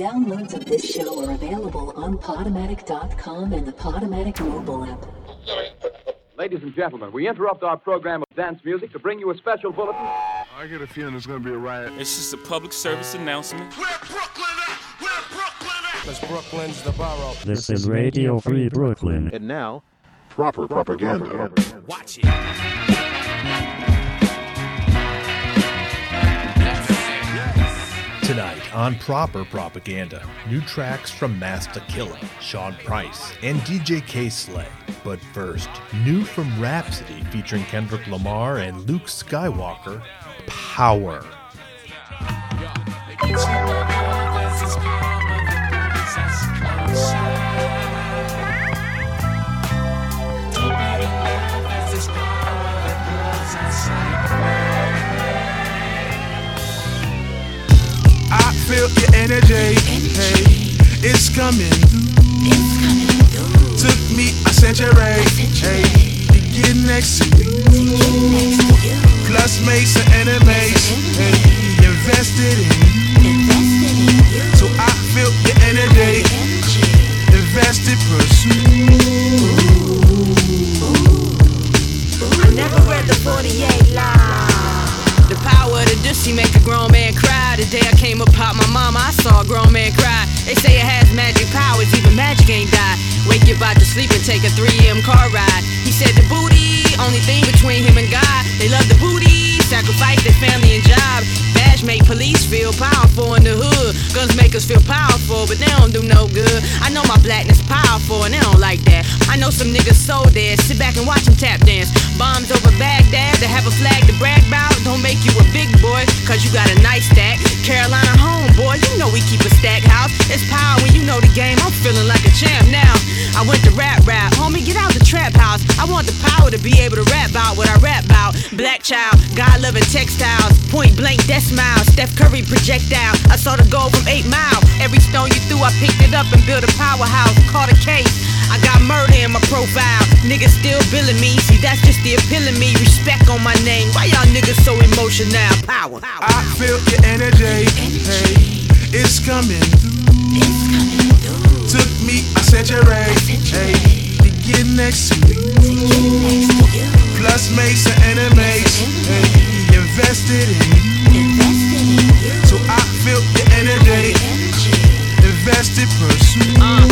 Downloads of this show are available on Podomatic.com and the Podomatic mobile app. Ladies and gentlemen, we interrupt our program of dance music to bring you a special bulletin. I get a feeling there's gonna be a riot. It's just a public service announcement. Where Brooklyn at? Where Brooklyn at? Cause Brooklyn's the borough. This is Radio Free Brooklyn. And now, Proper propaganda. Watch it. Tonight on Proper Propaganda, new tracks from Masta Killa, Sean Price, and DJ Kay Slay. But first, new from Rapsody featuring Kendrick Lamar and Luke Skiiiwalker, Power. Feel your energy. Hey, it's coming. Took me a century. Hey, to get next to you. Plus made some enemies. Hey, invested in. So I feel your energy. Invested, pursue. I never read the 48 line. Of the Dussy make a grown man cry. The day I came up my mama, I saw a grown man cry. They say it has magic powers, even magic ain't die. Wake you about to sleep and take a 3M car ride. He said the booty, only thing between him and God. They love the booty, sacrifice their family and job. Badge make police feel powerful in the hood. Guns make us feel powerful, but they don't do no good. I know my blackness powerful and they don't like that. I know some niggas so dead, sit back and watch them tap dance. Bombs over Baghdad to have a flag to brag about. Don't make you a big boy, cause you got a nice stack. Carolina homeboy, you know we keep a stack house. It's power when you know the game. I'm feeling like a champ now. I went to rap rap, homie, get out the trap house. I want the power to be able to rap about what I rap about. Black child, God loving textiles, point blank death smile. Steph Curry projectile. I saw the goal from eight mile. Every stone you threw, I picked it up and built a powerhouse. Caught a case. I got murder in my profile. Niggas still billing me. See, that's just the appeal of me. Respect on my name. Why y'all niggas so emotional? Power. I feel your energy. Hey, it's coming through. Took me I a century. Hey, to get next to you. Plus made some enemies. Hey, invested in. So I feel your energy. Invested, pursue. Uh,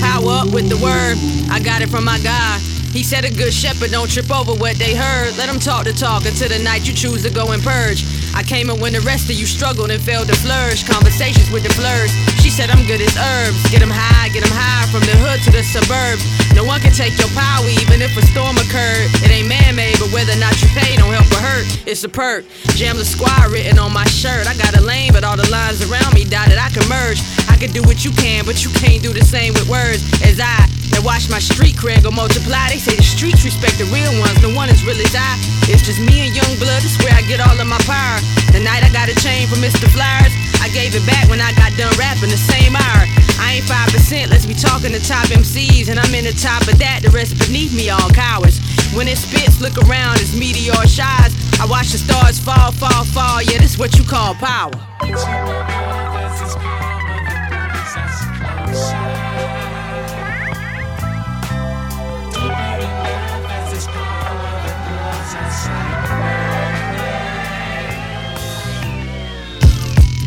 power up with the word. I got it from my God. He said a good shepherd don't trip over what they heard. Let them talk the talk until the night you choose to go and purge. I came in when the rest of you struggled and failed to flourish. Conversations with the blurs. She said I'm good as herbs. Get 'em high, get 'em high from the hood to the suburbs. No one can take your power even if a storm occurred. It ain't man-made, but whether or not you pay don't help or hurt. It's a perk. Jam the squad written on my shirt. I got a lane, but all the lines around me dotted. I can merge. Can do what you can, but you can't do the same with words as I. That watch my street cred go multiply. They say the streets respect the real ones. No one as real as I. It's just me and young blood. That's where I get all of my power. The night I got a chain from Mr. Flyers, I gave it back when I got done rapping the same hour. I ain't five percent. Let's be talking to top MCs, and I'm in the top of that. The rest beneath me all cowards. When it spits, look around. It's meteor shines. I watch the stars fall, fall, fall. Yeah, this what you call power.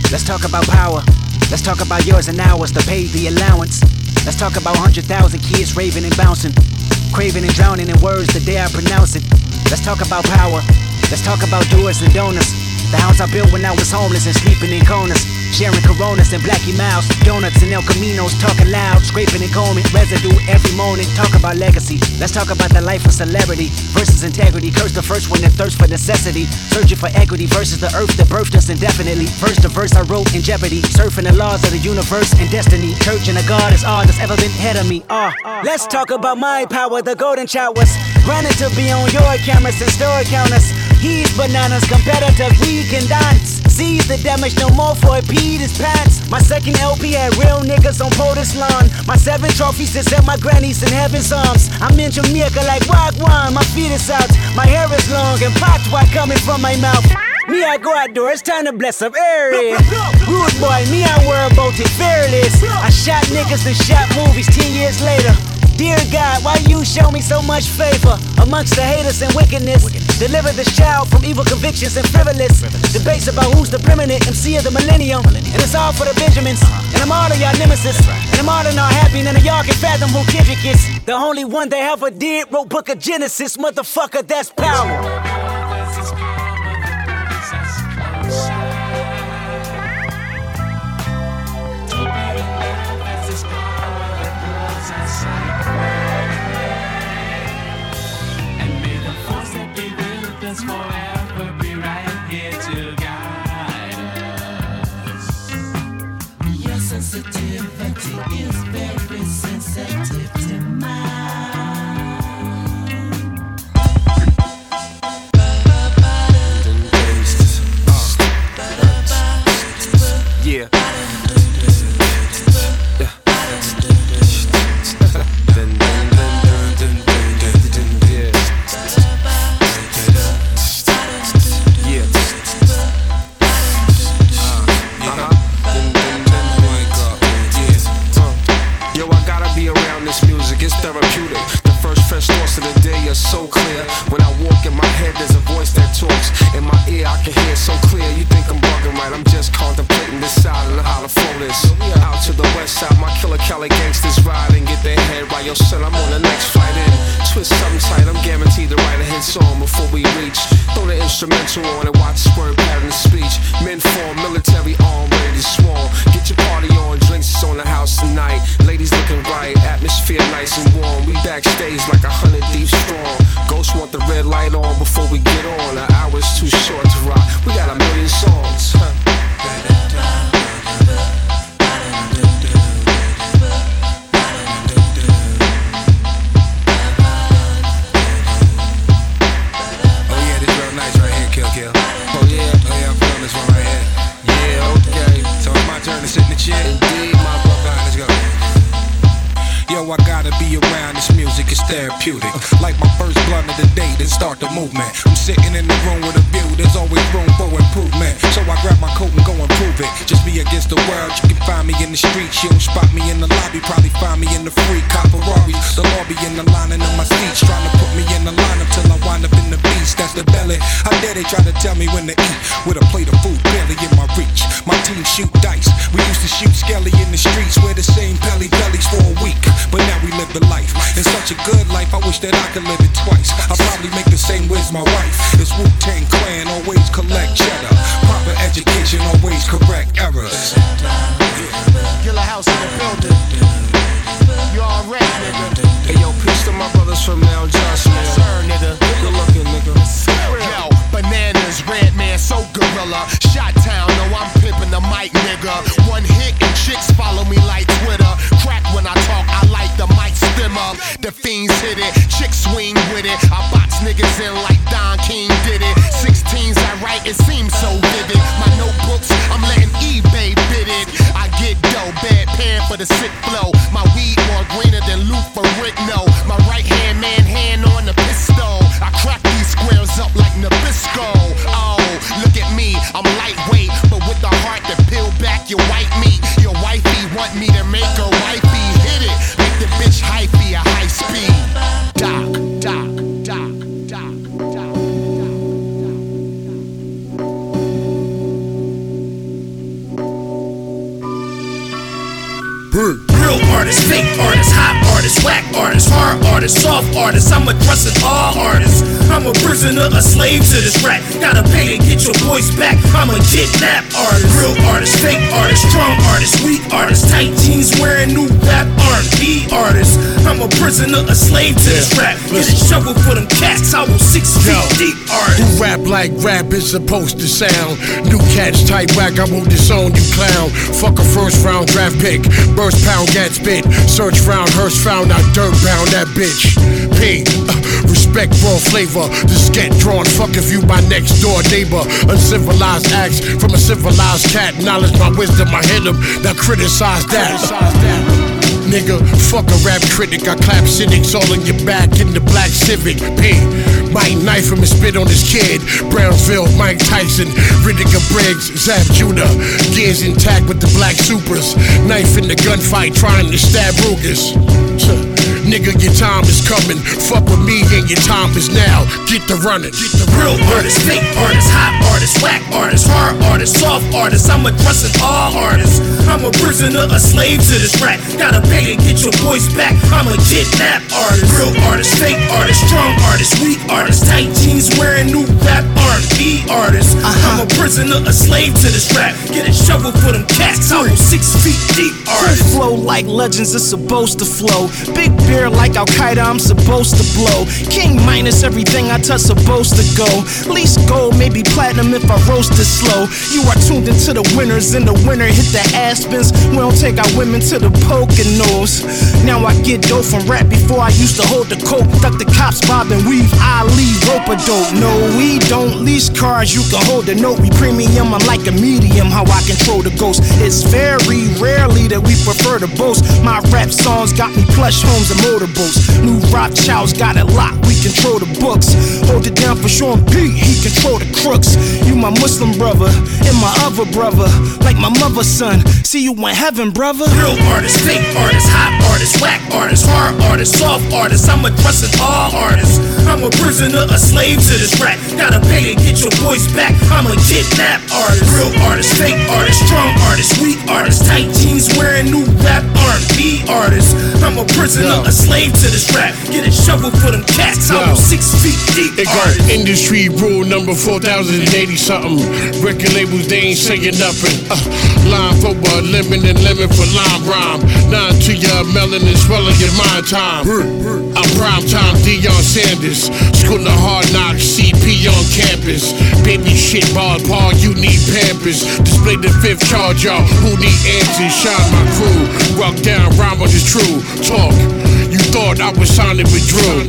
Let's talk about power. Let's talk about yours and ours to pay the allowance. Let's talk about 100,000 kids raving and bouncing, craving and drowning in words the day I pronounce it. Let's talk about power. Let's talk about doers and donors. The house I built when I was homeless and sleeping in corners. Sharing coronas and Blackie Mouse, donuts and El Caminos, talking loud, scraping and combing, residue every morning. Talk about legacy. Let's talk about the life of celebrity versus integrity. Curse the first one that thirst for necessity. Searching for equity versus the earth that birthed us indefinitely. First the verse I wrote in jeopardy. Surfing the laws of the universe and destiny. Church and a God is all that's ever been ahead of me. Ah, let's talk about my power, the golden was running to be on your cameras and store counters. He's bananas, competitors, we can dance. The damage no more for it peed his pants. My second LP had real niggas on POTUS lawn. My seven trophies is at my granny's in heaven's arms. I'm in Jamaica like Wagwan, my feet is out. My hair is long and patois coming from my mouth. Me, I go outdoors, time to bless up area. Rude boy, me, I worry about it. I shot niggas than shot movies 10 years later. Dear God, why you show me so much favor amongst the haters and wickedness? Deliver this child from evil convictions and frivolous debates about who's the preeminent MC of the millennium. And it's all for the Benjamins. Uh-huh. And I'm all of y'all nemesis. And I'm all of all happy. None of y'all can fathom who Kendrick is. The only one that ever did wrote Book of Genesis. Motherfucker, that's power. I'm sitting in the room with a view, there's always room for improvement. So I grab my coat and go and prove it. Just be against the world, you can find me in the streets. You don't spot me in the lobby, probably find me in the free cop Ferraris. The lobby in the lining of my seats, trying to put me in the lineup till I wind up in the beast. That's the belly. How dare they try to tell me when to eat? With a plate of food barely in my reach. My team shoot dice. We used to shoot skelly in the streets, wear the same belly bellies for a week. But now we live the life. It's such a good life, I wish that I could live it twice. I'll probably make the same with my wife. It's Wu Tang Clan, always collect cheddar. Proper education, always correct errors. Killer house in the building. You already, nigga. Hey yo, peace to my brothers from Mount Johnson. Yes, sir, nigga. Good looking, nigga. Yo, bananas, Redman, so gorilla. Shot town, no, I'm pimping the mic, nigga. One hit and chicks follow me like Twitter. Crack when I talk, I like the mic up. The fiends hit it, chicks swing with it. I box niggas in like Don King did it. 16s I write, it seems so vivid. My notebooks, I'm letting eBay bid it. I get dough, bad pan for the sick flow. My weed more greener than Lou Ferrigno. My right hand man hand on the pistol. Squares up like Nabisco. Oh, look at me, I'm lightweight, but with the heart to peel back your white meat. Your wifey want me to make her wifey hit it. Make the bitch hypey a high speed. Doc, doc, doc, doc, doc. Real artists, fake artists, hot artists, whack artists, hard artists, soft artists. I'm addressing all artists. I'm a prisoner, a slave to this rap. Gotta pay to get your voice back. I'm a kidnap artist. Real artist, fake artist, strong artist, weak artist, tight jeans wearing new a prisoner, a slave to this rap. Get a shovel for them cats. I will six feet deep artist. Who rap like rap is supposed to sound? New cats tight whack, I won't disown you clown. Fuck a first round draft pick. Burst pound get spit. Search round, hearse found, I dirt bound that bitch. P, uh, respect raw flavor. This get drawn, fuck if you my next door neighbor. Uncivilized acts from a civilized cat. Knowledge my wisdom, I hit him. Now criticize that. Nigga, fuck a rap critic. I clap cynics all in your back in the black civic. P, Might knife him and spit on his kid. Brownsville, Mike Tyson, Riddicker Briggs, Zab Judah. Gears intact with the black supers. Knife in the gunfight trying to stab Rugers. Nigga, your time is coming. Fuck with me and your time is now. Get the running. Get the Real artist, fake artist, hot artist, whack artist, hard artist, soft artist. I'm addressing all artists. I'm a prisoner, a slave to this rap. Gotta pay to get your voice back. I'm a kidnap artist. Real artist, fake artist, strong artist, weak artist. Tight jeans wearing new rap R&B artist. Uh-huh. I'm a prisoner, a slave to this rap. Get a shovel for them cats. I was six feet deep artist. Flow like legends, it's supposed to flow. Big like Al Qaeda, I'm supposed to blow. King minus everything I touch, supposed to go. Least gold, maybe platinum if I roast it slow. You are tuned into the winners, and the winter hit the aspens. We don't take our women to the Poconos. Now I get dope from rap before I used to hold the coke. Duck the cops, bob and weave, I leave rope a dope. No, we don't lease cars, you can hold the note. We premium, I'm like a medium, how I control the ghost. It's very rarely that we prefer to boast. My rap songs got me plush homes and motorboats. New Rothschilds got it locked, we control the books. Hold it down for Sean P, he control the crooks. You my Muslim brother, and my other brother, like my mother's son. See you in heaven, brother. Real artist, fake artist, hot artist, whack artist, hard artist, soft artist. I'm addressing all artists. I'm a prisoner, a slave to this rap. Gotta pay to get your voice back. I'm a kidnap artist. Real artist, fake artist, strong artist, weak artist. Tight jeans wearing new rap R&B artist. I'm a prisoner, a slave to this rap. Get a shovel for them cats. I was six feet deep It got artist. industry rule number 4080 something. Record labels, they ain't saying nothing. Uh, line for a lemon and lemon for lime rhyme. Nine to your melanin, swelling your mind time. I'm prime time Deion Sanders. School of hard knocks, CP on campus. Baby shit, ball, Paul, you need pampers. Display the fifth charge, y'all. Who need answers? Shine my crew. Walk down, rhyme what is true. Talk. You thought I was signing with Drew.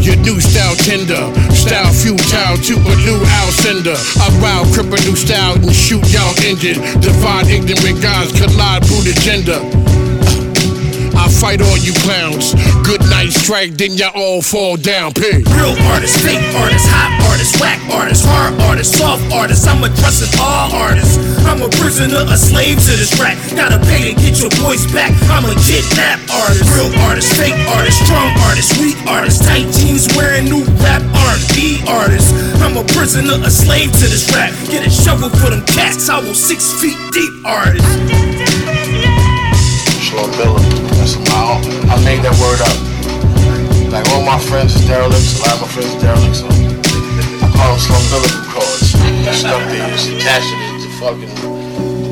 Your new style tender, style futile to a new out sender. I wow criminal style and shoot y'all engine. Divide ignorant guys collide through the gender. I fight all you clowns. Good night strike, then y'all all fall down. Pig. Real artist, fake artist, hot artist, whack artist, hard artist, soft artist. I'm addressing all artists. I'm a prisoner, a slave to this rap. Gotta pay to get your voice back. I'm a kidnap artist. Real artist, fake artist, strong artist, weak artist. Tight jeans wearing new rap R&B artist. I'm a prisoner, a slave to this rap. Get a shovel for them cats. I was six feet deep artists. artist. Schlumberger. That's my own. I made that word up. Like all my friends is derelicts, a lot of my friends is derelicts. So I call them slumbilical cards. Just stuck there, just attaching it to fucking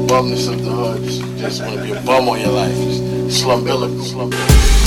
bumness of the hood. Just, just want to be a bum all your life. Just slumbilical. slumbilical.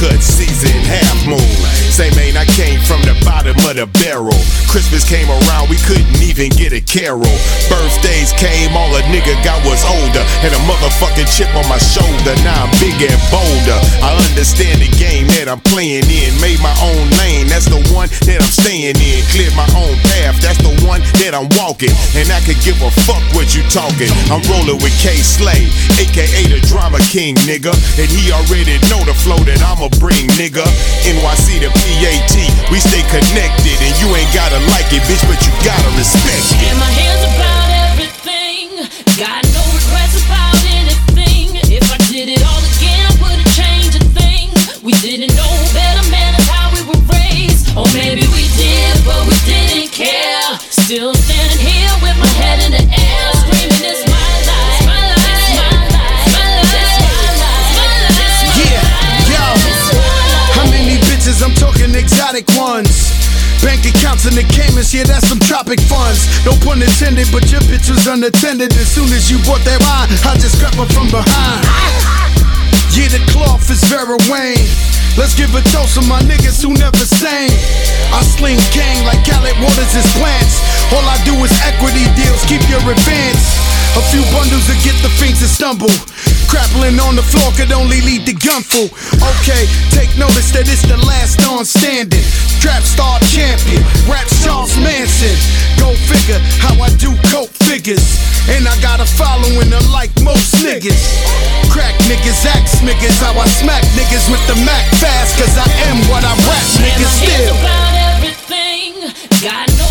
Haircut, season the barrel. Christmas came around, we couldn't even get a carol. Birthdays came, all a nigga got was older, and a motherfucking chip on my shoulder. Now I'm big and bolder. I understand the game that I'm playing in. Made my own lane, that's the one that I'm staying in. Cleared my own path, that's the one that I'm walking. And I could give a fuck what you talking. I'm rolling with Kay Slay, aka the drama king, nigga. And he already know the flow that I'ma bring, nigga. NYC to PAT, we stay connected. And you ain't gotta like it, bitch, but you gotta respect it. And my hands about everything. Got Bank accounts in the Caymans, yeah, that's some tropic funds. No pun intended, but your bitch was unattended. As soon as you bought that wine, I just crept up from behind. Yeah, the cloth is Vera Wang. Let's give a toast to my niggas who never sang. I sling gang like Khaled Waters is plants. All I do is equity deals, keep your advance. A few bundles to get the fiends to stumble. Crappling on the floor could only lead to gunful. Okay, take notice that it's the last on standing. Trap star champion, rap Charles Manson. Go figure how I do coke figures. And I got a following like most niggas. Crack niggas, axe niggas, how I smack niggas with the Mac fast. Cause I am what I rap niggas still. Got no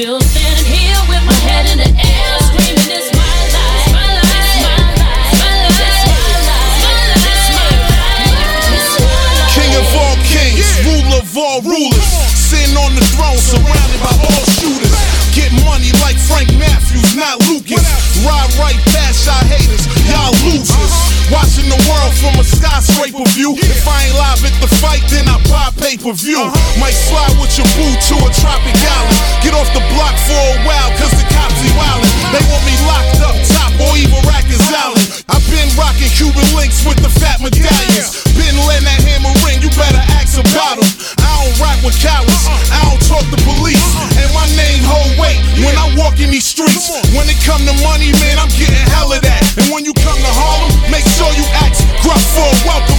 Still standing here with my head in the air, screaming, It's my life. My life. My life. My life. King of all kings, ruler of all rulers. Sitting on the throne, surrounded by all shooters. Money like Frank Matthews, not Lucas. Ride right past y'all haters. Watching the world from a skyscraper view. If I ain't live at the fight, then I buy pay per view. Uh-huh. Might slide with your boo to a tropic island. Get off the block for a while, cause the cops be wildin'. They want me locked up top or even Rikers Island. I've been rocking Cuban links with the fat medallions. Been letting that hammer ring, you better ask about 'em. I don't rock with cowards, uh-huh. I don't talk to police. Uh-huh. And my name hold weight when I walk in these streets. When it come to money, man, I'm getting hella that. And when you come to Harlem, make sure you ask gruff for a welcome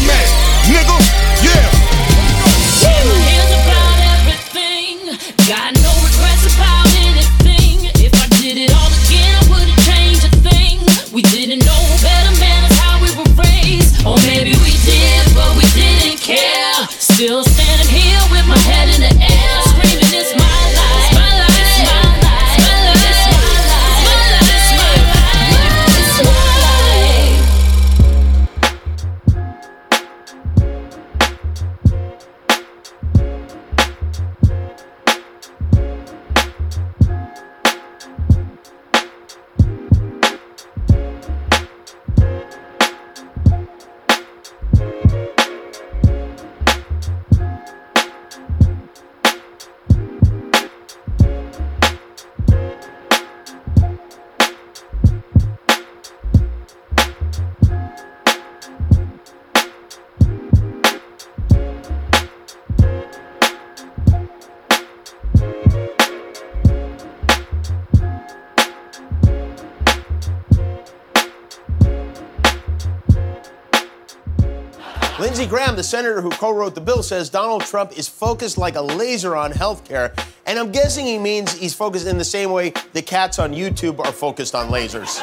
senator who co wrote the bill, says Donald Trump is focused like a laser on health care. And I'm guessing he means he's focused in the same way the cats on YouTube are focused on lasers.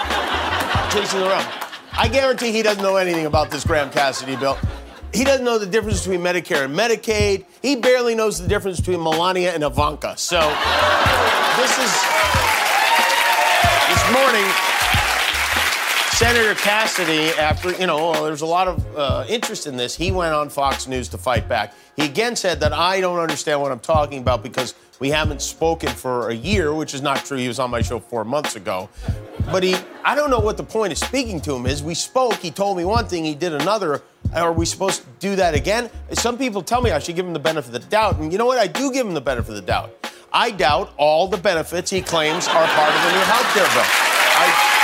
Chasing around. I guarantee he doesn't know anything about this Graham Cassidy bill. He doesn't know the difference between Medicare and Medicaid. He barely knows the difference between Melania and Ivanka. So, this is. This morning, Senator Cassidy, after, you know, there's a lot of uh, interest in this, he went on Fox News to fight back. He again said that I don't understand what I'm talking about because we haven't spoken for a year, which is not true. He was on my show four months ago. But he, I don't know what the point of speaking to him is. We spoke, he told me one thing, he did another. Are we supposed to do that again? Some people tell me I should give him the benefit of the doubt. And you know what? I do give him the benefit of the doubt. I doubt all the benefits he claims are part of the new health care bill. I,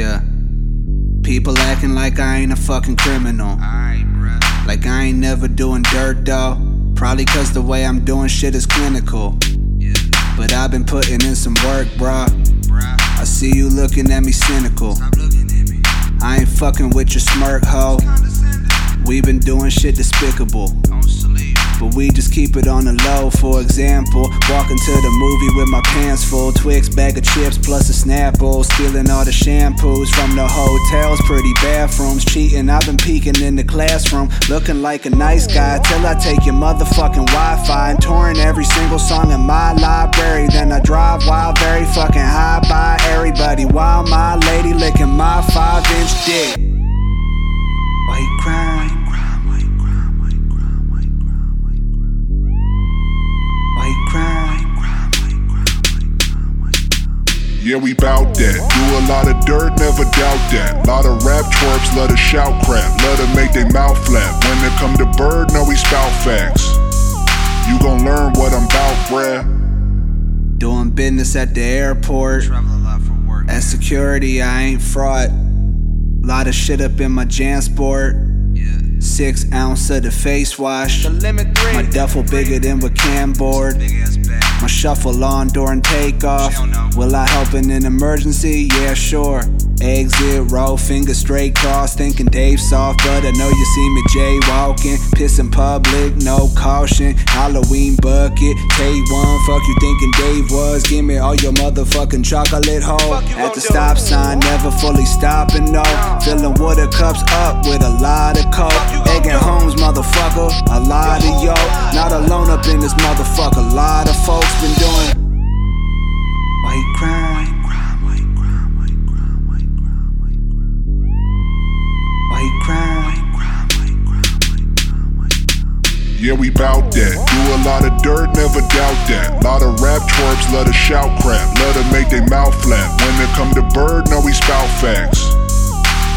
Yeah. People acting like I ain't a fucking criminal. Bruh. Like I ain't never doing dirt, though. Probably cause the way I'm doing shit is clinical. But I've been putting in some work, bruh. I see you looking at me cynical. I ain't fucking with your smirk, hoe. We've been doing shit despicable. But we just keep it on the low. For example, walking to the movie with my pants full, Twix bag of chips plus a Snapple, stealing all the shampoos from the hotels, pretty bathrooms, cheating. I've been peeking in the classroom, looking like a nice guy till I take your motherfucking Wi-Fi and touring every single song in my library. Then I drive while very fucking high by everybody while my lady licking my five-inch dick. We bout that. Do a lot of dirt, never doubt that. Lot of rap twerps, love to shout crap, love to make their mouth flap. When it come to bird, no, we spout facts. You gon' learn what I'm bout, bruh. Doing business at the airport. Travel a lot for work. At security, I ain't fraud. Lot of shit up in my JanSport. Six ounce of the face wash. My duffel bigger than with cam board. My shuffle on during takeoff. Will I help in an emergency? Yeah, sure. Exit row, finger straight cross, thinking Dave soft, but I know you see me jaywalking. Piss in public, no caution. Halloween bucket, take one. Fuck you thinking Dave was? Give me all your motherfucking chocolate hole. At the stop sign, never fully stopping, no. Filling water cups up with a lot of coke. Egging homes, motherfucker. A lot of yo. Not alone up in this motherfucker. A lot of folks been doing. White crime. White Yeah, we bout that. Do a lot of dirt, never doubt that. Lot of rap twerps, love to shout crap, love to make their mouth flap. When it come to bird, no, we spout facts.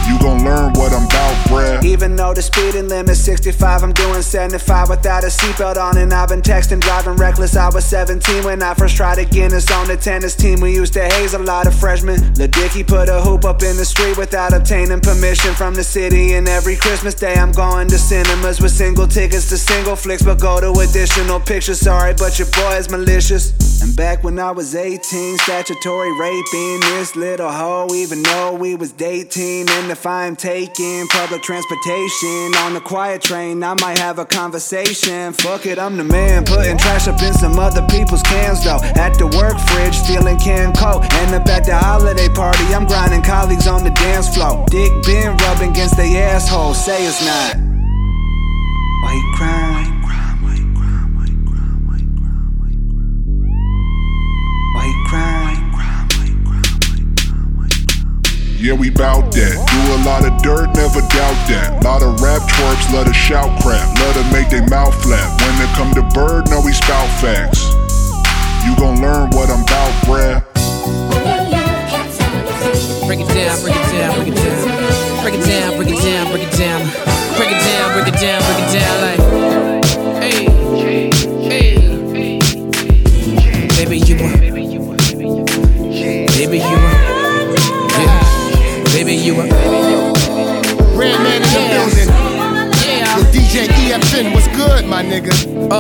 You gon' learn what I'm bout, bruh. Even though the speeding limit's 65, I'm doing 75 without a seatbelt on. And I've been texting, driving reckless. I was 17 when I first tried to Guinness on the tennis team. We used to haze a lot of freshmen. Lil Dicky put a hoop up in the street without obtaining permission from the city. And every Christmas day, I'm going to cinemas with single tickets to single flicks, but go to additional pictures. Sorry, but your boy is malicious. And back when I was 18, statutory raping this little hoe, even though we was dating. And if I'm taking public transportation on the quiet train, I might have a conversation. Fuck it, I'm the man, putting trash up in some other people's cans though. At the work fridge, stealing canned coke. And up at the holiday party, I'm grinding colleagues on the dance floor. Dick been rubbing against their asshole, say it's not. White crime. White Yeah, we bout that. Do a lot of dirt, never doubt that. Lot of rap twerps, love to shout crap, love to make their mouth flap. When it come to bird, no, we spout facts. You gon' learn what I'm bout, bruh. Break it down, break it down, break it down. Break it down, break it down, break it down. Break it down, break it down, break it down like good, my nigga? Uh,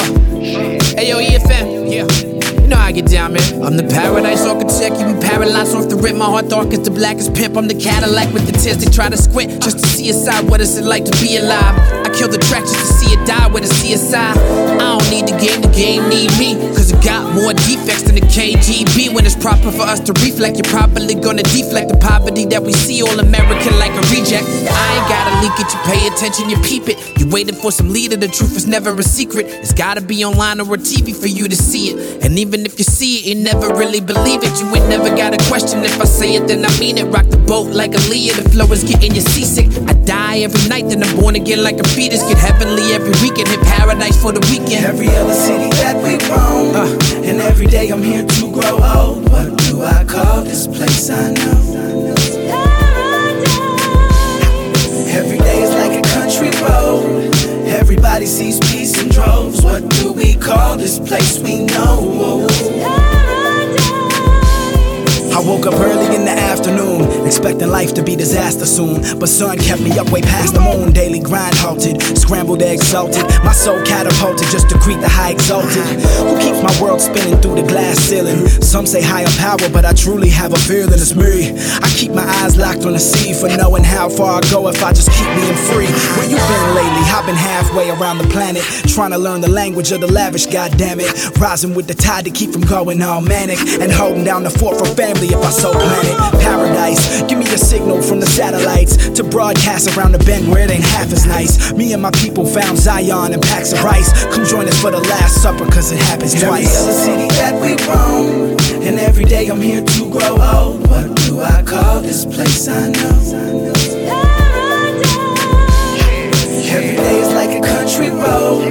hey yo, EFM, yeah. You know how I get down, man. I'm the paradise architect, you be paralyzed off the rip. My heart dark as the blackest pimp. I'm the Cadillac with the tears they try to squint just to see inside. What is it like to be alive? Kill the track just to see it die with a CSI. I don't need the game, the game need me. Cause it got more defects than the KGB. When it's proper for us to reflect, you're probably gonna deflect the poverty that we see all American like a reject. I ain't gotta leak it, you pay attention, you peep it. You waiting for some leader, the truth is never a secret. It's gotta be online or a TV for you to see it. And even if you see it, you never really believe it. You ain't never got a question. If I say it, then I mean it. Rock the boat like a Leah, the flow is getting you seasick. I die every night, then I'm born again like a fetus. Get heavenly every weekend, hit paradise for the weekend. Every other city that we roam, uh, and every day I'm here to grow old. What do I call this place I know? Every day is like a country road. Everybody sees peace in droves. What do we call this place we know? I woke up early in the afternoon, expecting life to be disaster soon. But sun kept me up way past the moon. Daily grind halted, scrambled eggs salted. My soul catapulted just to greet the high exalted. Who keeps my world spinning through the glass ceiling? Some say higher power, but I truly have a feeling it's me. I keep my eyes locked on the sea for knowing how far I go if I just keep being free. Where you been lately? I've been halfway around the planet, trying to learn the language of the lavish. God damn it, rising with the tide to keep from going all manic and holding down the fort for family if I so plan it. Paradise, give me a signal from the satellites to broadcast around the bend where it ain't half as nice. Me and my people found Zion and packs of rice. Come join us for the Last Supper, cause it happens Every twice. other city that we roam, and every day I'm here to grow old. What do I call this place I know? Every day is like a country road.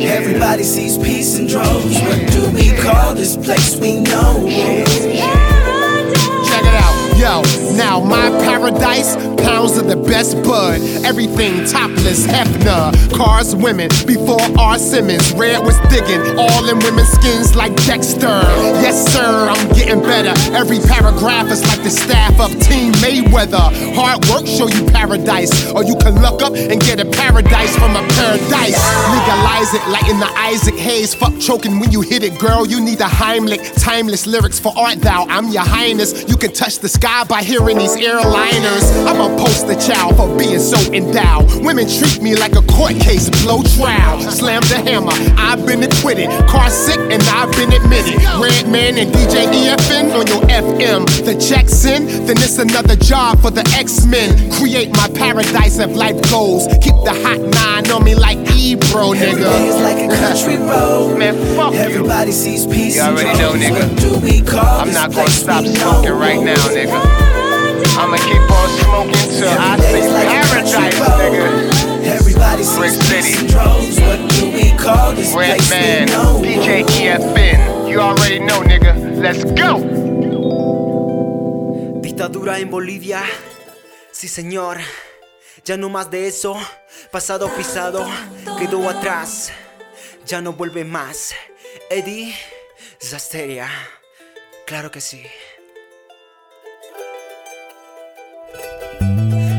Everybody sees peace in droves. What do we call this place we know? Check Now, my paradise, pounds of the best bud. Everything topless, Hefner. Cars, women, before R. Simmons. Red was digging, all in women's skins like Dexter. Yes, sir, I'm getting better. Every paragraph is like the staff of Team Mayweather. Hard work show you paradise, or you can look up and get a paradise from a paradise. Legalize it like in the Isaac Hayes. Fuck choking when you hit it, girl. You need a Heimlich. Timeless lyrics for art, thou. I'm your highness. You can touch the sky by hearing these airliners. I'm a poster child for being so endowed. Women treat me like a court case, blow trial. Slam the hammer, I've been acquitted. Car sick and I've been admitted. Redman and DJ EFN on your FM. The check's in, then it's another job for the X-Men. Create my paradise of life goals. Keep the hot nine on me like Ebro, nigga. Every day is like a country road. Man, fuck Everybody you. sees peace You already and know, nigga. Do we call I'm not gonna stop we smoking right now, nigga. I'ma keep on smoking till I see like paradise, nigga. Everybody Brick City. What do we call this Red place man? DJ EFN. You already know, nigga. Let's go. Dictadura en Bolivia, sí señor. Ya no más de eso, pasado pisado, quedó atrás. Ya no vuelve más. Eddie Zasteria, claro que sí. Vuelve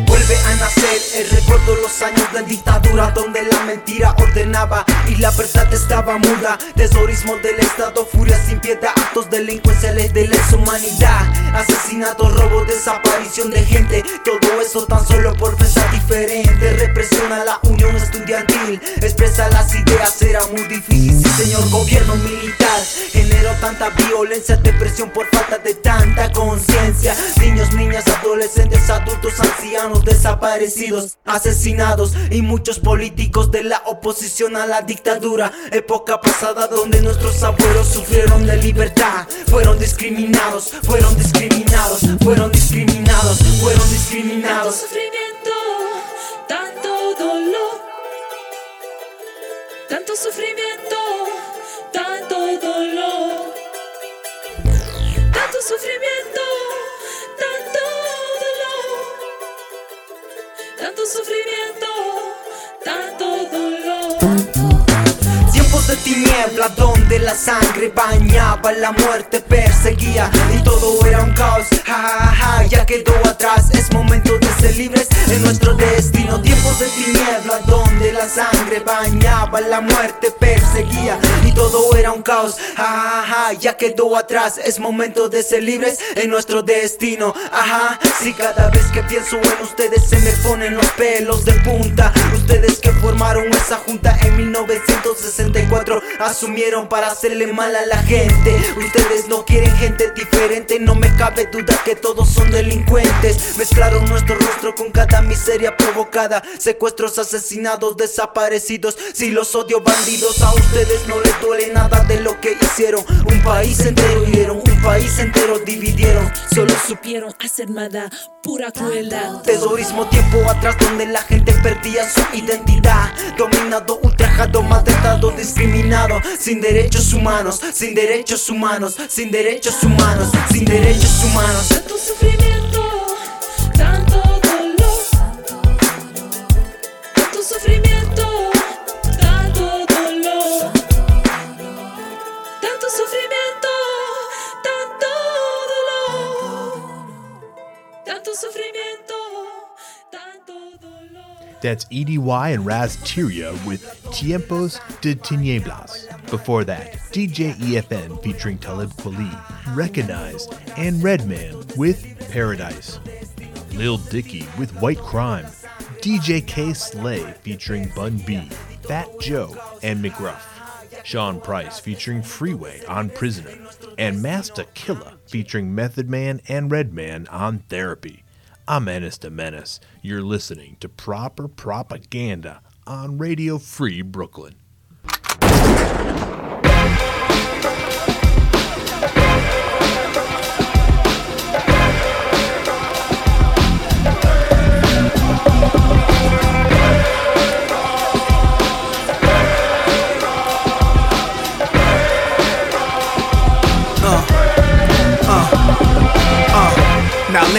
nacer el recuerdo los años de dictadura donde la mentira ordenaba y la verdad estaba muda. Terrorismo del Estado, furia sin piedad, actos delincuenciales de lesa humanidad, asesinatos, robo, desaparición de gente. Todo eso tan solo por pensar diferente. Represión a la unión estudiantil, expresa las ideas, era muy difícil. Sí, señor gobierno militar, generó tanta violencia, depresión por falta de tanta conciencia. Niños, niñas, adolescentes, adultos, ancianos desaparecidos, asesinados y muchos políticos de la oposición a la dictadura. Época pasada donde nuestros abuelos sufrieron de libertad, fueron discriminados, fueron discriminados, fueron discriminados, fueron discriminados. sufrimiento, tanto dolor, tanto sufrimiento, tanto dolor, tanto sufrimiento, tanto sufrimiento, tanto dolor. Tiempos de tiniebla donde la sangre bañaba, la muerte perseguía y todo era un caos. Ja, ja, ja, ya quedó atrás, es momento libres en nuestro destino. Tiempos de tiniebla donde la sangre bañaba, la muerte perseguía y todo era un caos. Ja, ja, ja, ya quedó atrás, es momento de ser libres en nuestro destino. Ajá, si cada vez que pienso en ustedes se me ponen los pelos de punta. Ustedes que formaron esa junta en 1964 asumieron para hacerle mal a la gente. Ustedes no quieren gente diferente, no me cabe duda que todos son delincuentes. Mezclaron nuestro con cada miseria provocada, secuestros, asesinados, desaparecidos. Si los odio bandidos, a ustedes no les duele nada de lo que hicieron. Un país entero hirieron, un país entero dividieron. Solo supieron hacer nada, pura crueldad. Terrorismo tiempo atrás donde la gente perdía su identidad Dominado, ultrajado, maltratado, discriminado Sin derechos humanos, sin derechos humanos, sin derechos humanos, sin derechos humanos Tanto sufrimiento, That's EDY and Raz Tiria with Tiempos de Tinieblas. Before that, DJ EFN featuring Talib Kweli, Recognized, and Redman with Paradise. Lil Dicky with White Crime. DJ Kay Slay featuring Bun B, Fat Joe, and McGruff. Sean Price featuring Freeway on Prisoner. And Masta Killa featuring Method Man and Redman on Therapy. I'm Ennis to Menace. You're listening to Proper Propaganda on Radio Free Brooklyn.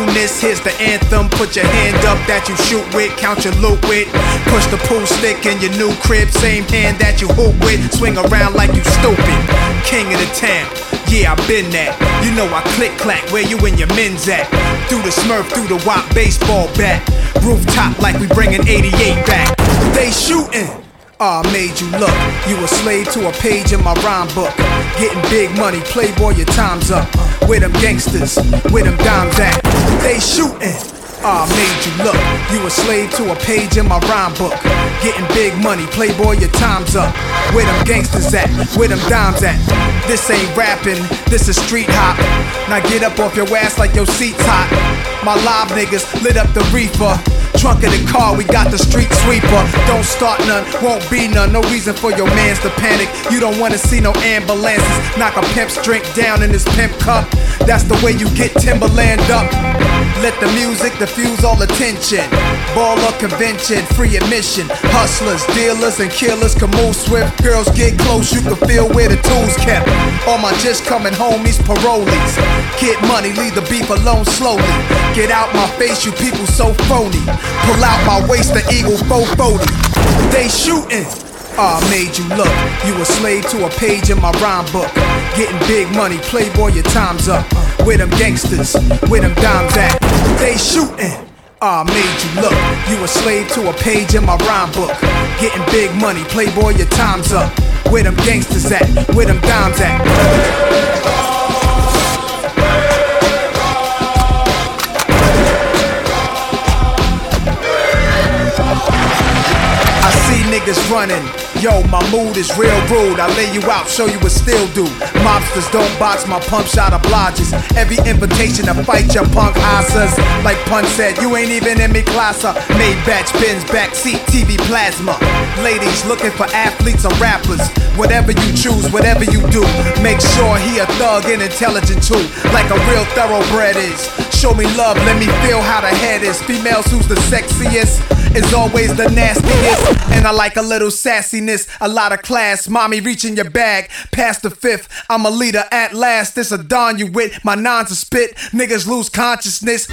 Newness, here's the anthem. Put your hand up that you shoot with, count your loot with. Push the pool stick in your new crib, same hand that you hoop with. Swing around like you stupid. King of the town. Yeah, I been that. You know I click clack where you and your men's at. Through the smurf, through the wop baseball bat. Rooftop like we bringing 88 back. They shooting. Ah, made you look. You a slave to a page in my rhyme book. Getting big money, playboy, your time's up. With them gangsters, with them dimes at? They shooting. Ah, made you look. You a slave to a page in my rhyme book. Getting big money, playboy, your time's up. Where them gangsters at? Where them dimes at? This ain't rapping, this is street hop. Now get up off your ass like your seat's hot. My live niggas lit up the reefer. Trunk of the car, we got the street sweeper. Don't start none, won't be none. No reason for your mans to panic. You don't wanna see no ambulances. Knock a pimp's drink down in his pimp cup. That's the way you get Timberland up. Let the music diffuse all attention. Baller convention, free admission. Hustlers, dealers, and killers can move swift. Girls get close, you can feel where the tools kept. All my just coming homies, parolees. Get money, leave the beef alone slowly. Get out my face, you people so phony. Pull out my waist, the eagle 440. They shooting. Ah, made you look. You a slave to a page in my rhyme book. Getting big money, playboy, your time's up. Where them gangsters, where them dimes at? They shooting. Ah, made you look. You a slave to a page in my rhyme book. Getting big money, playboy, your time's up. Where them gangsters at? Where them dimes at? Niggas running. Yo, my mood is real rude. I lay you out, show you what still do. Mobsters don't box my pump shot obliges. Every invitation to fight your punk asses. Like Pun said, you ain't even in me class. Made batch bins, backseat TV plasma. Ladies looking for athletes or rappers. Whatever you choose, whatever you do, make sure he a thug and intelligent too. Like a real thoroughbred is. Show me love, let me feel how the head is. Females who's the sexiest is always the nastiest. And I like a little sassiness, a lot of class. Mommy reaching your bag, past the fifth. I'm a leader at last. This a don you with. My nons a spit. Niggas lose consciousness.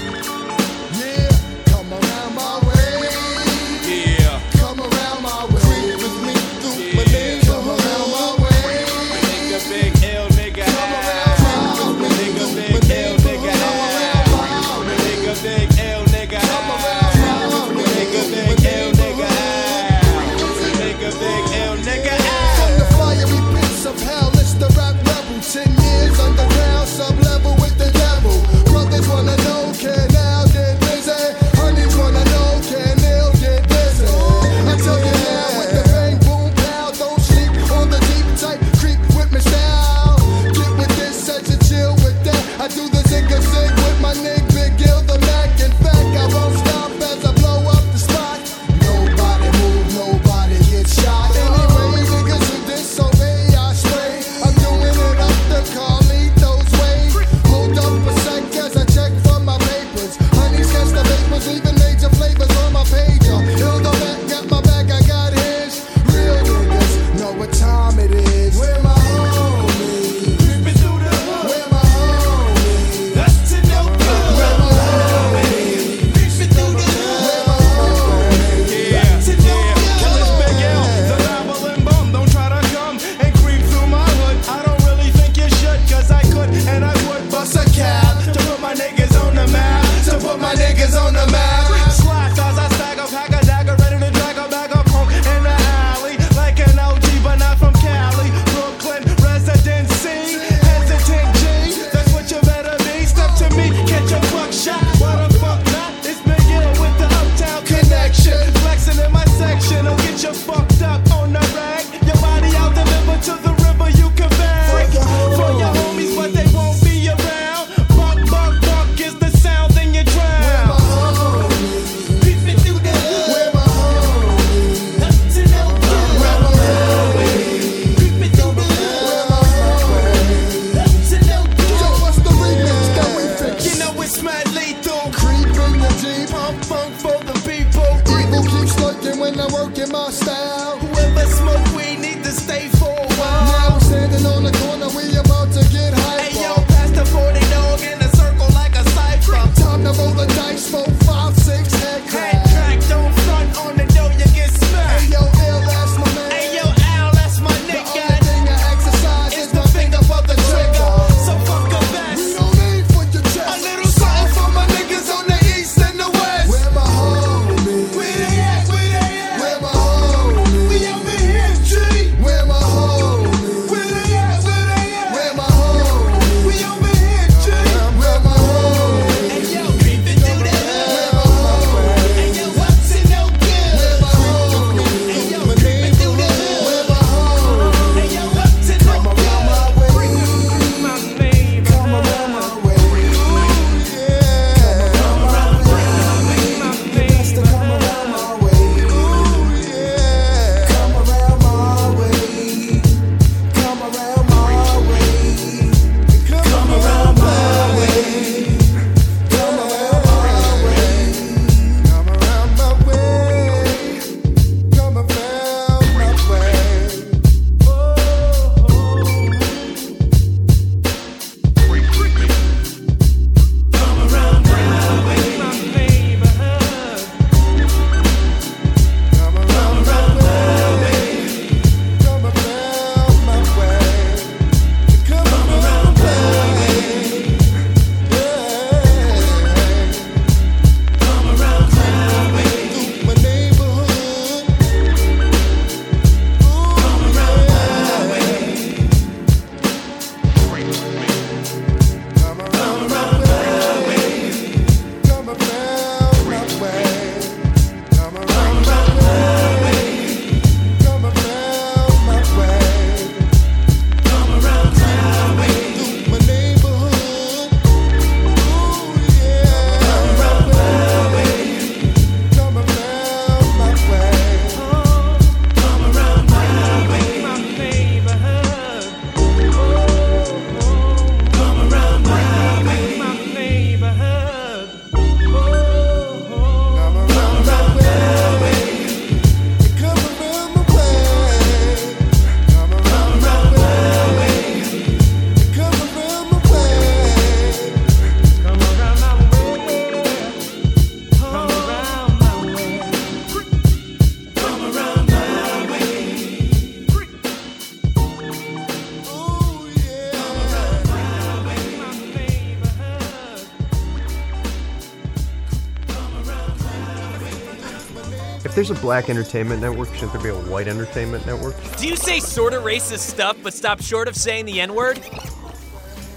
There's a black entertainment network, shouldn't there be a white entertainment network? Do you say sorta racist stuff but stop short of saying the N word?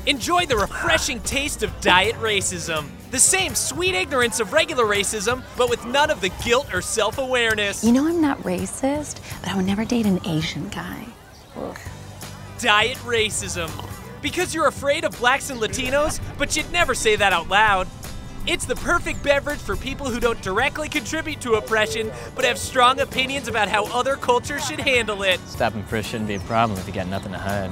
Enjoy the refreshing taste of diet racism. The same sweet ignorance of regular racism, but with none of the guilt or self awareness. You know I'm not racist, but I would never date an Asian guy. Ugh. Diet racism. Because you're afraid of blacks and Latinos, but you'd never say that out loud. It's the perfect beverage for people who don't directly contribute to oppression, but have strong opinions about how other cultures should handle it. Stop and frisk shouldn't be a problem if you got nothing to hide.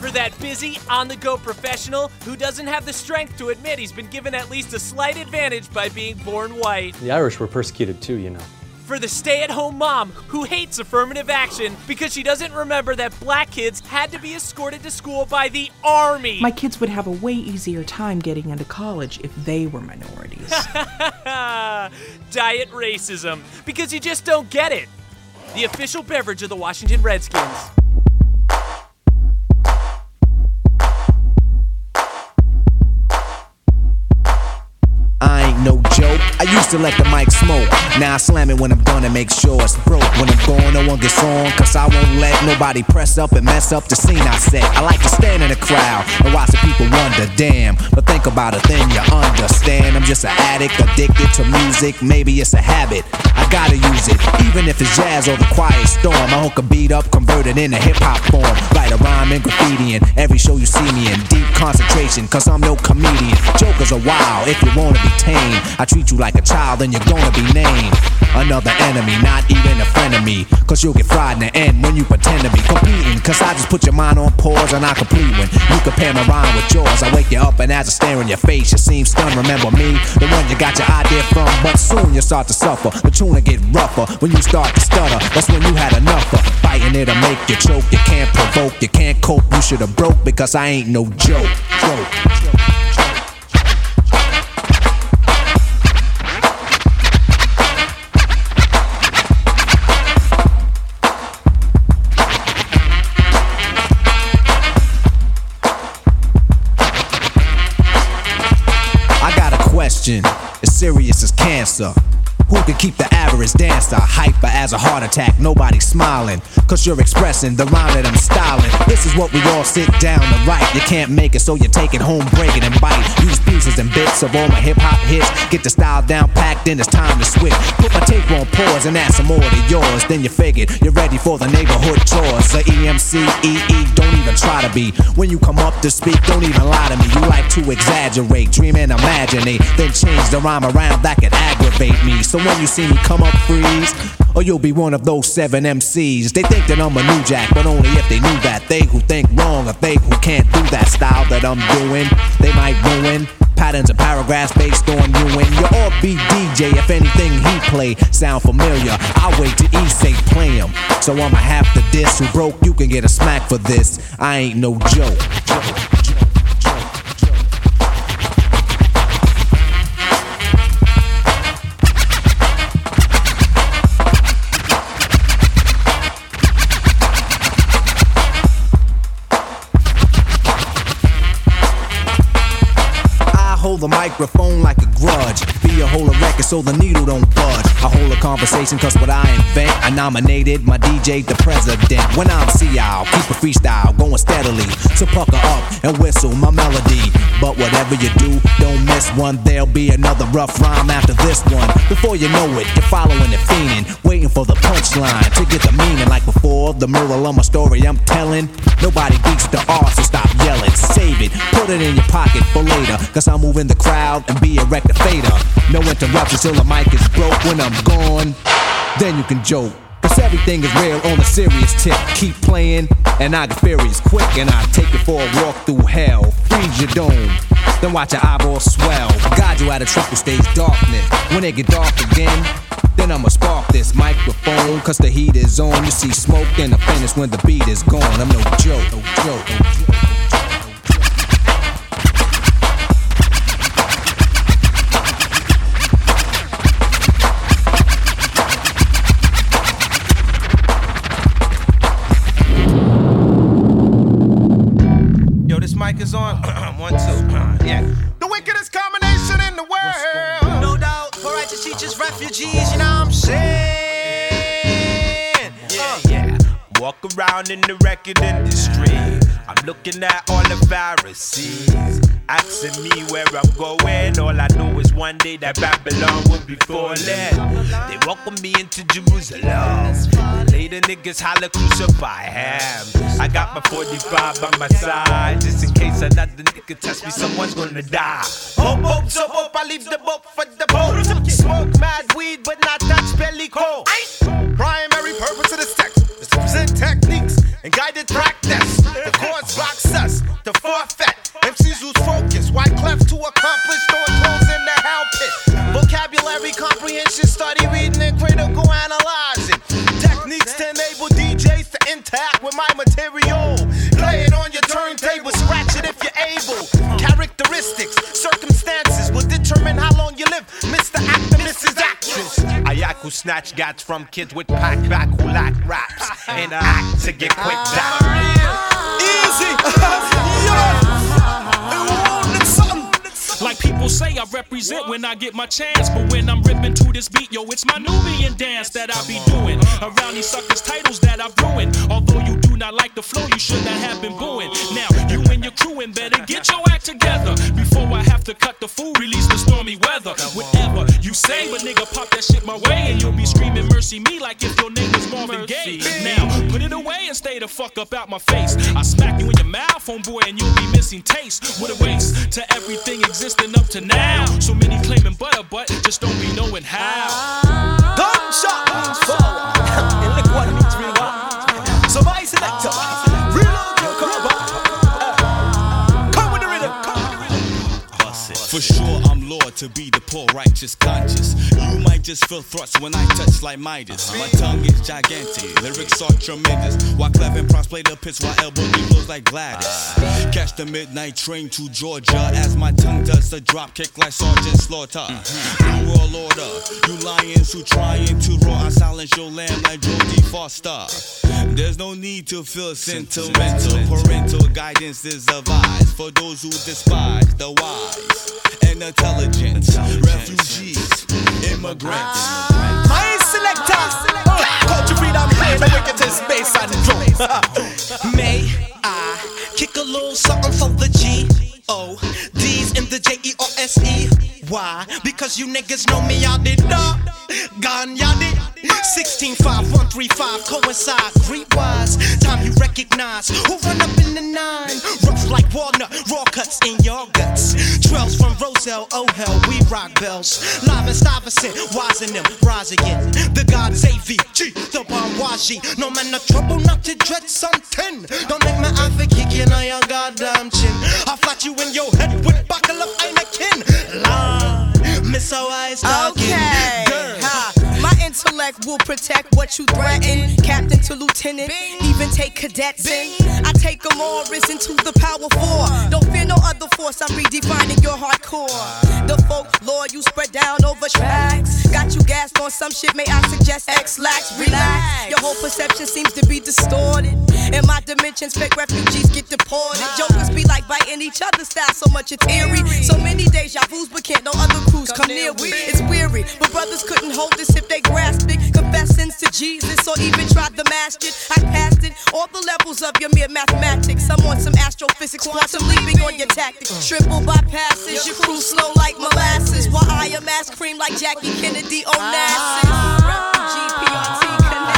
For that busy, on the go professional who doesn't have the strength to admit he's been given at least a slight advantage by being born white. The Irish were persecuted too, you know. For the stay at home mom who hates affirmative action because she doesn't remember that black kids had to be escorted to school by the army. My kids would have a way easier time getting into college if they were minorities. Diet racism because you just don't get it. The official beverage of the Washington Redskins. Used to let the mic smoke. Now I slam it when I'm done and make sure it's broke. When I'm gone, no one gets on. Cause I won't let nobody press up and mess up the scene I set. I like to stand in the crowd and watch the people wonder, damn. But think about it, then you understand. I'm just an addict, addicted to music. Maybe it's a habit. Gotta use it. Even if it's jazz or the quiet storm. I hook a beat up, convert it into hip hop form. Write a rhyme and graffiti in every show you see me in. Deep concentration, cause I'm no comedian. Jokers are wild if you wanna be tame. I treat you like a child, and you're gonna be named. Another enemy, not even a friend of me. Cause you'll get fried in the end when you pretend to be competing. Cause I just put your mind on pause and I complete when you compare my rhyme with yours. I wake you up and as I stare in your face, you seem stunned. Remember me, the one you got your idea from. But soon you start to suffer. The tune gonna get rougher when you start to stutter. That's when you had enough of fighting it'll make you choke. You can't provoke, you can't cope. You should have broke because I ain't no joke. joke. I got a question, as serious as cancer. Who can keep the average dancer hyper as a heart attack? Nobody smiling, cause you're expressing the rhyme that I'm styling. This is what we all sit down to write. You can't make it, so you take it home, break it and bite. Use pieces and bits of all my hip hop hits. Get the style down packed, then it's time to switch. Put my tape on pause and add some more to yours. Then you figured you're ready for the neighborhood chores. The EMC, EE, don't even try to be. When you come up to speak, don't even lie to me. You like to exaggerate, dream and imaginate. Then change the rhyme around that could aggravate me. So when you see me come up, freeze. Or you'll be one of those seven MCs. They think that I'm a new jack, but only if they knew that. They who think wrong or they who can't do that style that I'm doing, they might ruin patterns and paragraphs based on you and your offbeat DJ. If anything he play sound familiar, I'll wait to he say play him. So I'ma have to diss who broke. You can get a smack for this. I ain't no joke. Microphone like a grudge. Be a whole of record so the needle don't budge. I hold a conversation cause what I invent. I nominated my DJ the president. When I'm CI, I'll keep a freestyle going steadily. So pucker up and whistle my melody. But whatever you do, don't miss one. There'll be another rough rhyme after this one. Before you know it, you're following the fiending. Waiting for the punchline to get the meaning. Like before, the moral of my story I'm telling. Nobody beats the art, so stop yelling. Save it, put it in your pocket for later. Cause I'm moving the crowd and be a record fader. No interruptions till the mic is broke. When I'm gone, then you can joke. Cause everything is real on a serious tip. Keep playing, and I get furious quick, and I take it for a walk through hell. Freeze your dome, then watch your eyeballs swell. Guide you out of triple stage darkness. When it get dark again, then I'ma spark this microphone, cause the heat is on. You see smoke, then the finish when the beat is gone. I'm no joke, no joke, no joke. Is on. One, two. yeah. The wickedest combination in the world. No doubt, Poor Righteous Teachers, refugees, you know what I'm saying? Yeah, uh. yeah. Walk around in the record industry. I'm looking at all the Pharisees. Asking me where I'm going. All I know is one day that Babylon will be falling. They welcome me into Jerusalem. Later niggas holler crucify him. I got my 45 by my side. Just in case another nigga test me, someone's gonna die. Hope, hope, so hope I leave the boat for the boat. Smoke mad weed, but not touch belly cold. Primary purpose of this text is to present techniques and guided practice. The chords box us the forfeit. MCs lose focus. Why cleft to accomplish throwing clothes in the hell pit? Vocabulary comprehension, study reading and critical analyzing. Techniques to enable DJs to interact with my material. Play it on your turntable, scratch it if you're able. Characteristics, circumstances will determine how long you live. Mr. Actor, Mrs. Actress. Ayaku snatch gats from kids with pack back who lack raps. And act to get quick ah. down. Easy. people say, I represent when I get my chance. But when I'm ripping to this beat, yo, it's my Nubian dance that I be doing. Around these suckers' titles that I've ruined. Although you not like the flow, you should not have been booing. Now, you and your crew and better get your act together. Before I have to cut the fool, release the stormy weather. Whatever you say, but nigga, pop that shit my way. And you'll be screaming mercy me like if your name was Marvin Gaye. Now, put it away and stay the fuck up out my face. I smack you in your mouth, homeboy, and you'll be missing taste. What a waste to everything existing up to now. So many claiming butter, but just don't be knowing how. Gunshot means forward. and look what it means real So my selector, ah. reload your cover. Ah. Come with the rhythm, come with the rhythm. For sure, I'm Lord to be the poor, righteous, conscious. You might just feel thrusts when I touch like Midas. My tongue is gigantic, lyrics are tremendous. Wyclef and Pras play the pitch while elbow blows like Gladys. Catch the midnight train to Georgia as my tongue does the drop kick like Sergeant Slaughter. New world order, you lions who trying to roar, I silence your lamb like Jodie Foster. There's no need to feel sentimental. Parental guidance is advised for those who despise the wise and intelligent. Refugees, immigrants. My selector, oh, culture freedom, play the wickedest bass and drum. May I kick a little something for the G O D's in the J E O S E? Why? Because you niggas know me, I did not. gone yadi. 16 5 135 coincide, wise, Time you recognize who run up in the nine. Rough like walnut, raw cuts in your guts. Oh hell, we rock bells. Live and Stuyvesant, wise in them, rise again. The gods AVG, the Bawaji. No man, no trouble not to dread something. Don't make my eye kick you on your goddamn chin. I'll flat you in your head with buckle of Anakin. Line, Miss Eyes talking. Okay. Ha. Intellect will protect what you threaten. Captain to lieutenant, even take cadets in. I take them all risen to the power four. Don't fear no other force, I'm redefining your hardcore. The folklore you spread down over tracks. Got you gassed on some shit, may I suggest Ex-Lax, relax. Your whole perception seems to be distorted. In my dimensions, fake refugees get deported. Jokers be like biting each other's style, so much it's eerie. So many deja vus, but can't no other crews come near we. It's weary, but brothers couldn't hold this if they it. Confess sins to Jesus, or even tried to master it. I passed it, all the levels of your mere mathematics. I'm on some astrophysics, quantum leaping on your tactics. Triple bypasses, your crew slow like molasses. While I amass cream like Jackie Kennedy Onassis. Refugee ah. PRT Connect,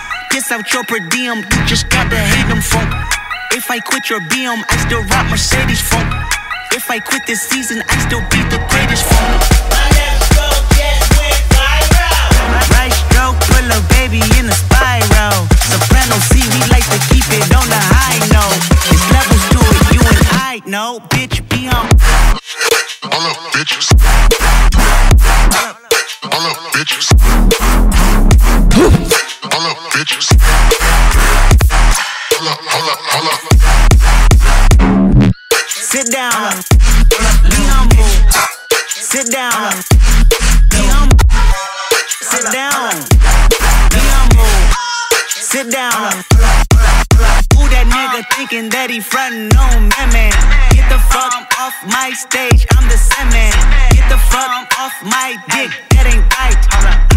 Piss out your per diem, you just gotta hate them funk. If I quit your BM, I still rock Mercedes funk. If I quit this season, I still be the greatest funk. My left stroke just went viral. My right stroke, put a baby in a spiral. Soprano C, we like to keep it on the high note. It's levels to it, you and I know, bitch, be on. All up, bitches. Sit down. Sit down. Who that nigga thinking that he frontin' on me, man? Get the fuck off my stage, I'm the semen. Get the fuck off my dick, that ain't right.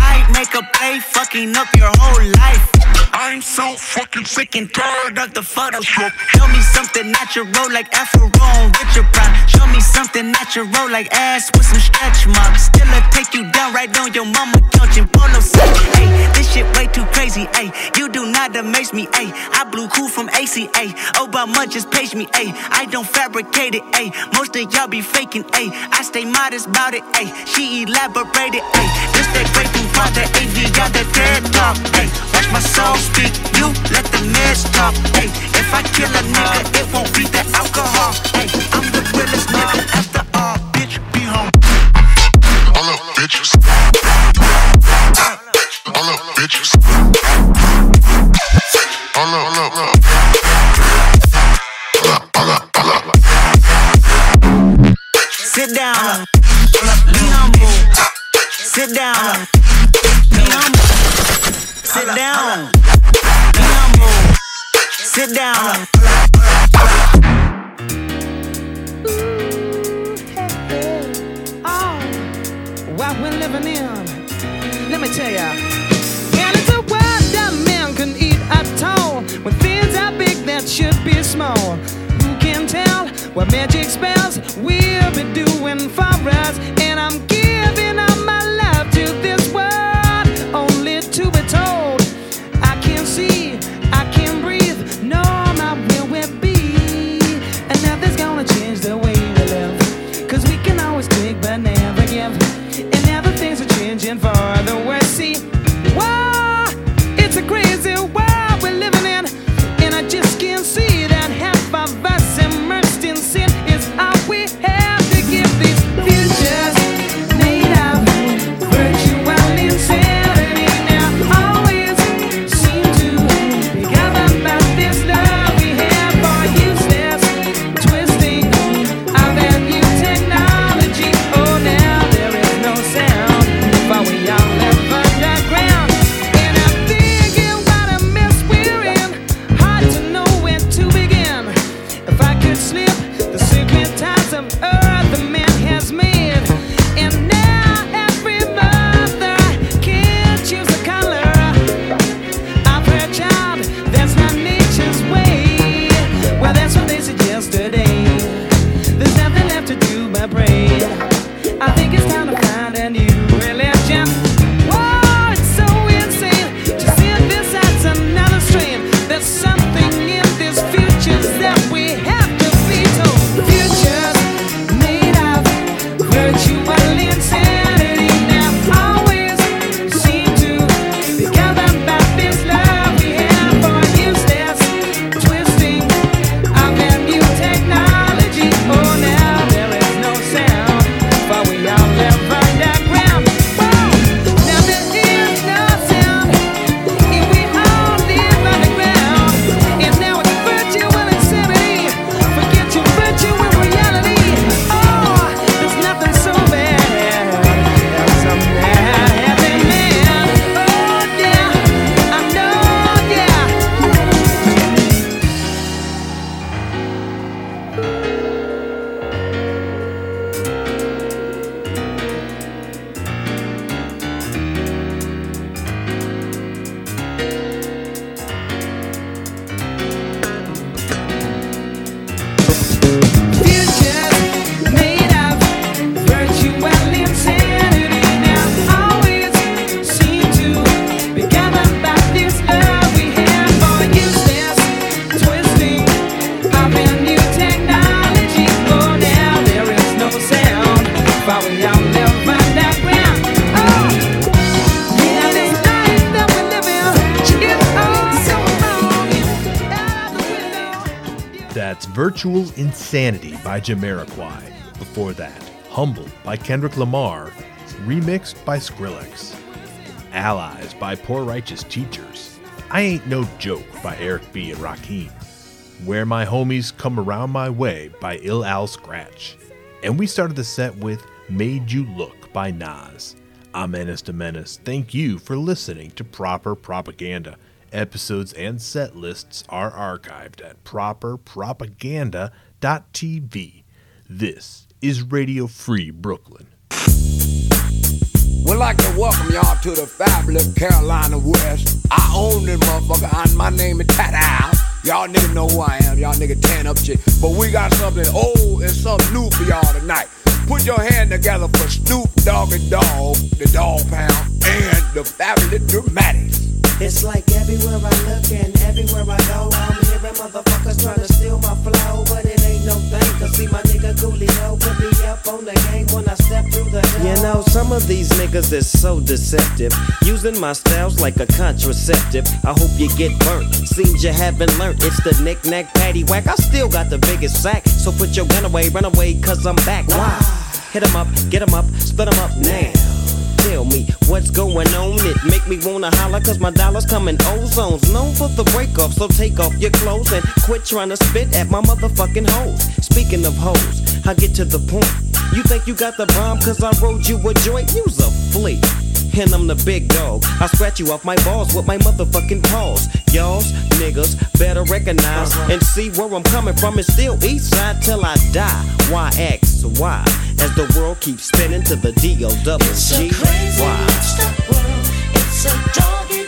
I make a play, fucking up your whole life. I'm so fucking sick and tired of the Photoshop. Show me something natural like Afro with your pride. Show me something natural like ass with some stretch marks. Still I take you down right on your mama couch in polo set. Hey, this shit way too crazy. Hey, you do not amaze me. Hey, I blew cool from ACA. Obama just page me. Hey, I don't fabricate it. Hey, most of y'all be faking. Hey, I stay modest about it. Hey, she elaborated. Hey, this that great called the AV got the TED talk. Hey, watch my soul speak. You let the meds talk. Hey, if I kill a nigga, it won't be the alcohol. Hey, I'm the realest nigga after all. Bitch, be home. All up, bitches. All up, bitches. Up, all Sit down. Be humble. Sit down. Be humble. Sit down. Be humble. Sit down. Oh, living in. Let me tell ya. And it's a world that man can eat at all. When things are big that should be small. Who can tell what magic spells we'll be doing for us? And I'm giving up my life to this all we have Jamiroquai. Before that, Humble by Kendrick Lamar, remixed by Skrillex. Allies by Poor Righteous Teachers. I Ain't No Joke by Eric B. and Rakim. Where My Homies Come Around My Way by Ill Al Skratch. And we started the set with Made You Look by Nas. I'm to Menace. Thank you for listening to Proper Propaganda. Episodes and set lists are archived at properpropaganda.tv. This is Radio Free Brooklyn. We'd like to welcome y'all to the fabulous Carolina West. I own this motherfucker, and my name is Tat Al. Y'all niggas know who I am. Y'all niggas tan up shit. But we got something old and something new for y'all tonight. Put your hand together for Snoop Dogg and Dog, the Dogg Pound, and the fabulous Dramatics. It's like everywhere I look and everywhere I go, I'm hearing motherfuckers trying to steal my flow, but it ain't no thing. Cause see my nigga Coolio put me up on the game when I step through the door. You know, some of these niggas is so deceptive. Using my styles like a contraceptive. I hope you get burnt. Seems you haven't learned. It's the knick-knack patty whack. I still got the biggest sack. So put your gun away, run away, cause I'm back. Why? Hit 'em up, get 'em up, split 'em up now. Tell me what's going on. It make me wanna holler cause my dollars come in ozones. Known for the break off, so take off your clothes and quit trying to spit at my motherfucking hoes. Speaking of hoes, I get to the point. You think you got the bomb cause I rode you a joint? You's a flea. And I'm the big dog. I scratch you off my balls with my motherfucking paws. Y'all's niggas better recognize uh-huh. and see where I'm coming from. It's still east side till I die. Why X? Why? as the world keeps spinning to the D O double G. Wow. It's a doggy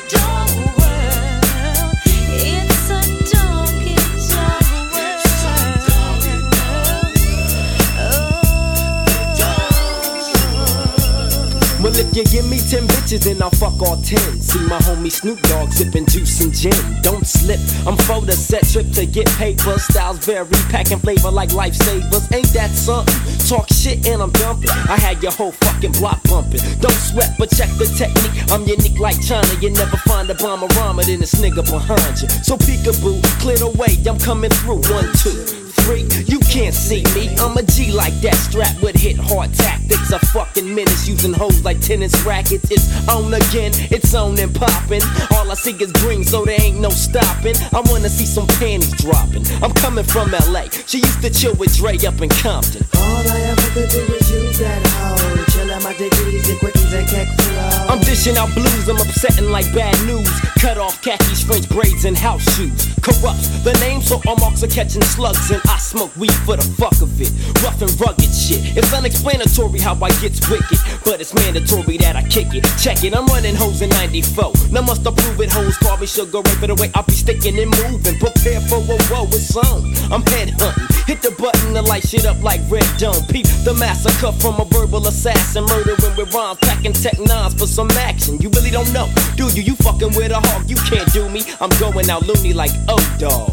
You give me 10 bitches, then I'll fuck all 10. See my homie Snoop Dogg sipping juice and gin. Don't slip, I'm for the set trip to get paper. Styles vary, packing flavor like lifesavers. Ain't that something? Talk shit and I'm dumping. I had your whole fucking block pumping. Don't sweat, but check the technique. I'm unique like China. You never find a bomber rhymer than this nigga behind you. So peekaboo, clear the way, I'm coming through. One, two three. You can't see me. I'm a G like that, strapped with hit hard tactics. A fucking menace using hoes like tennis rackets. It's on again, it's on and popping. All I see is green, so there ain't no stopping. I wanna see some panties dropping. I'm coming from LA. She used to chill with Dre up in Compton. All I ever could do is use that hoe. My degrees and quickies and flow. I'm dishing out blues, I'm upsetting like bad news. Cut off khakis, French braids, and house shoes. Corrupts the name, so all marks are catching slugs. And I smoke weed for the fuck of it. Rough and rugged shit. It's unexplanatory how I gets wicked, but it's mandatory that I kick it. Check it, I'm running hoes in 94. Now must approve it, hoes call me sugar ray for the way I be sticking and moving. Prepare for a woe, it's on. I'm head hunting. Hit the button to light shit up like red dome. Peep the massacre from a verbal assassin. Murdering with rhymes, packing tech nines for some action. You really don't know, do you? You fucking with a hawk, you can't do me. I'm going out loony like oh dog.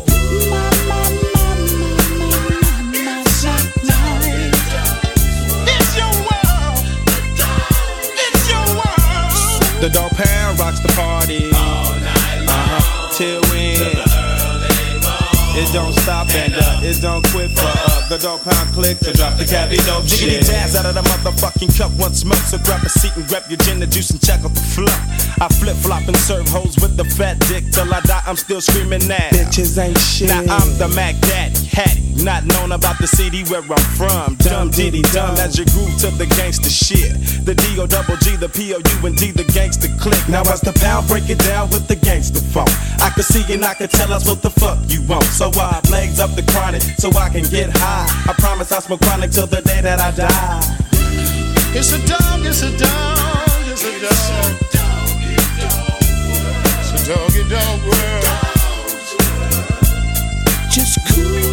The dog pound rocks the party. All night long. Uh-huh. Till we It don't stop and uh, it don't quit for uh, the dog pound click to drop the cabbie dope Jiggity shit. jazz out of the motherfucking cup once smoke. So grab a seat and grab your gin and juice and check out the flop. I flip flop and serve hoes with the fat dick till I die. I'm still screaming now. Bitches ain't shit. Now I'm the Mac Daddy, Hattie, not known about the city where I'm from. Dumb diddy dumb as your groove to the gangster shit. The D O double G, the P O U and D, the gangster click. Now as the pound break it down with the gangster funk. I can see and I can tell us what the fuck you want. So I legs up the chronic so I can get high. I promise I smoke chronic till the day that I die. It's a dog, it's a dog, it's a dog. It's a doggy dog world. Just cool.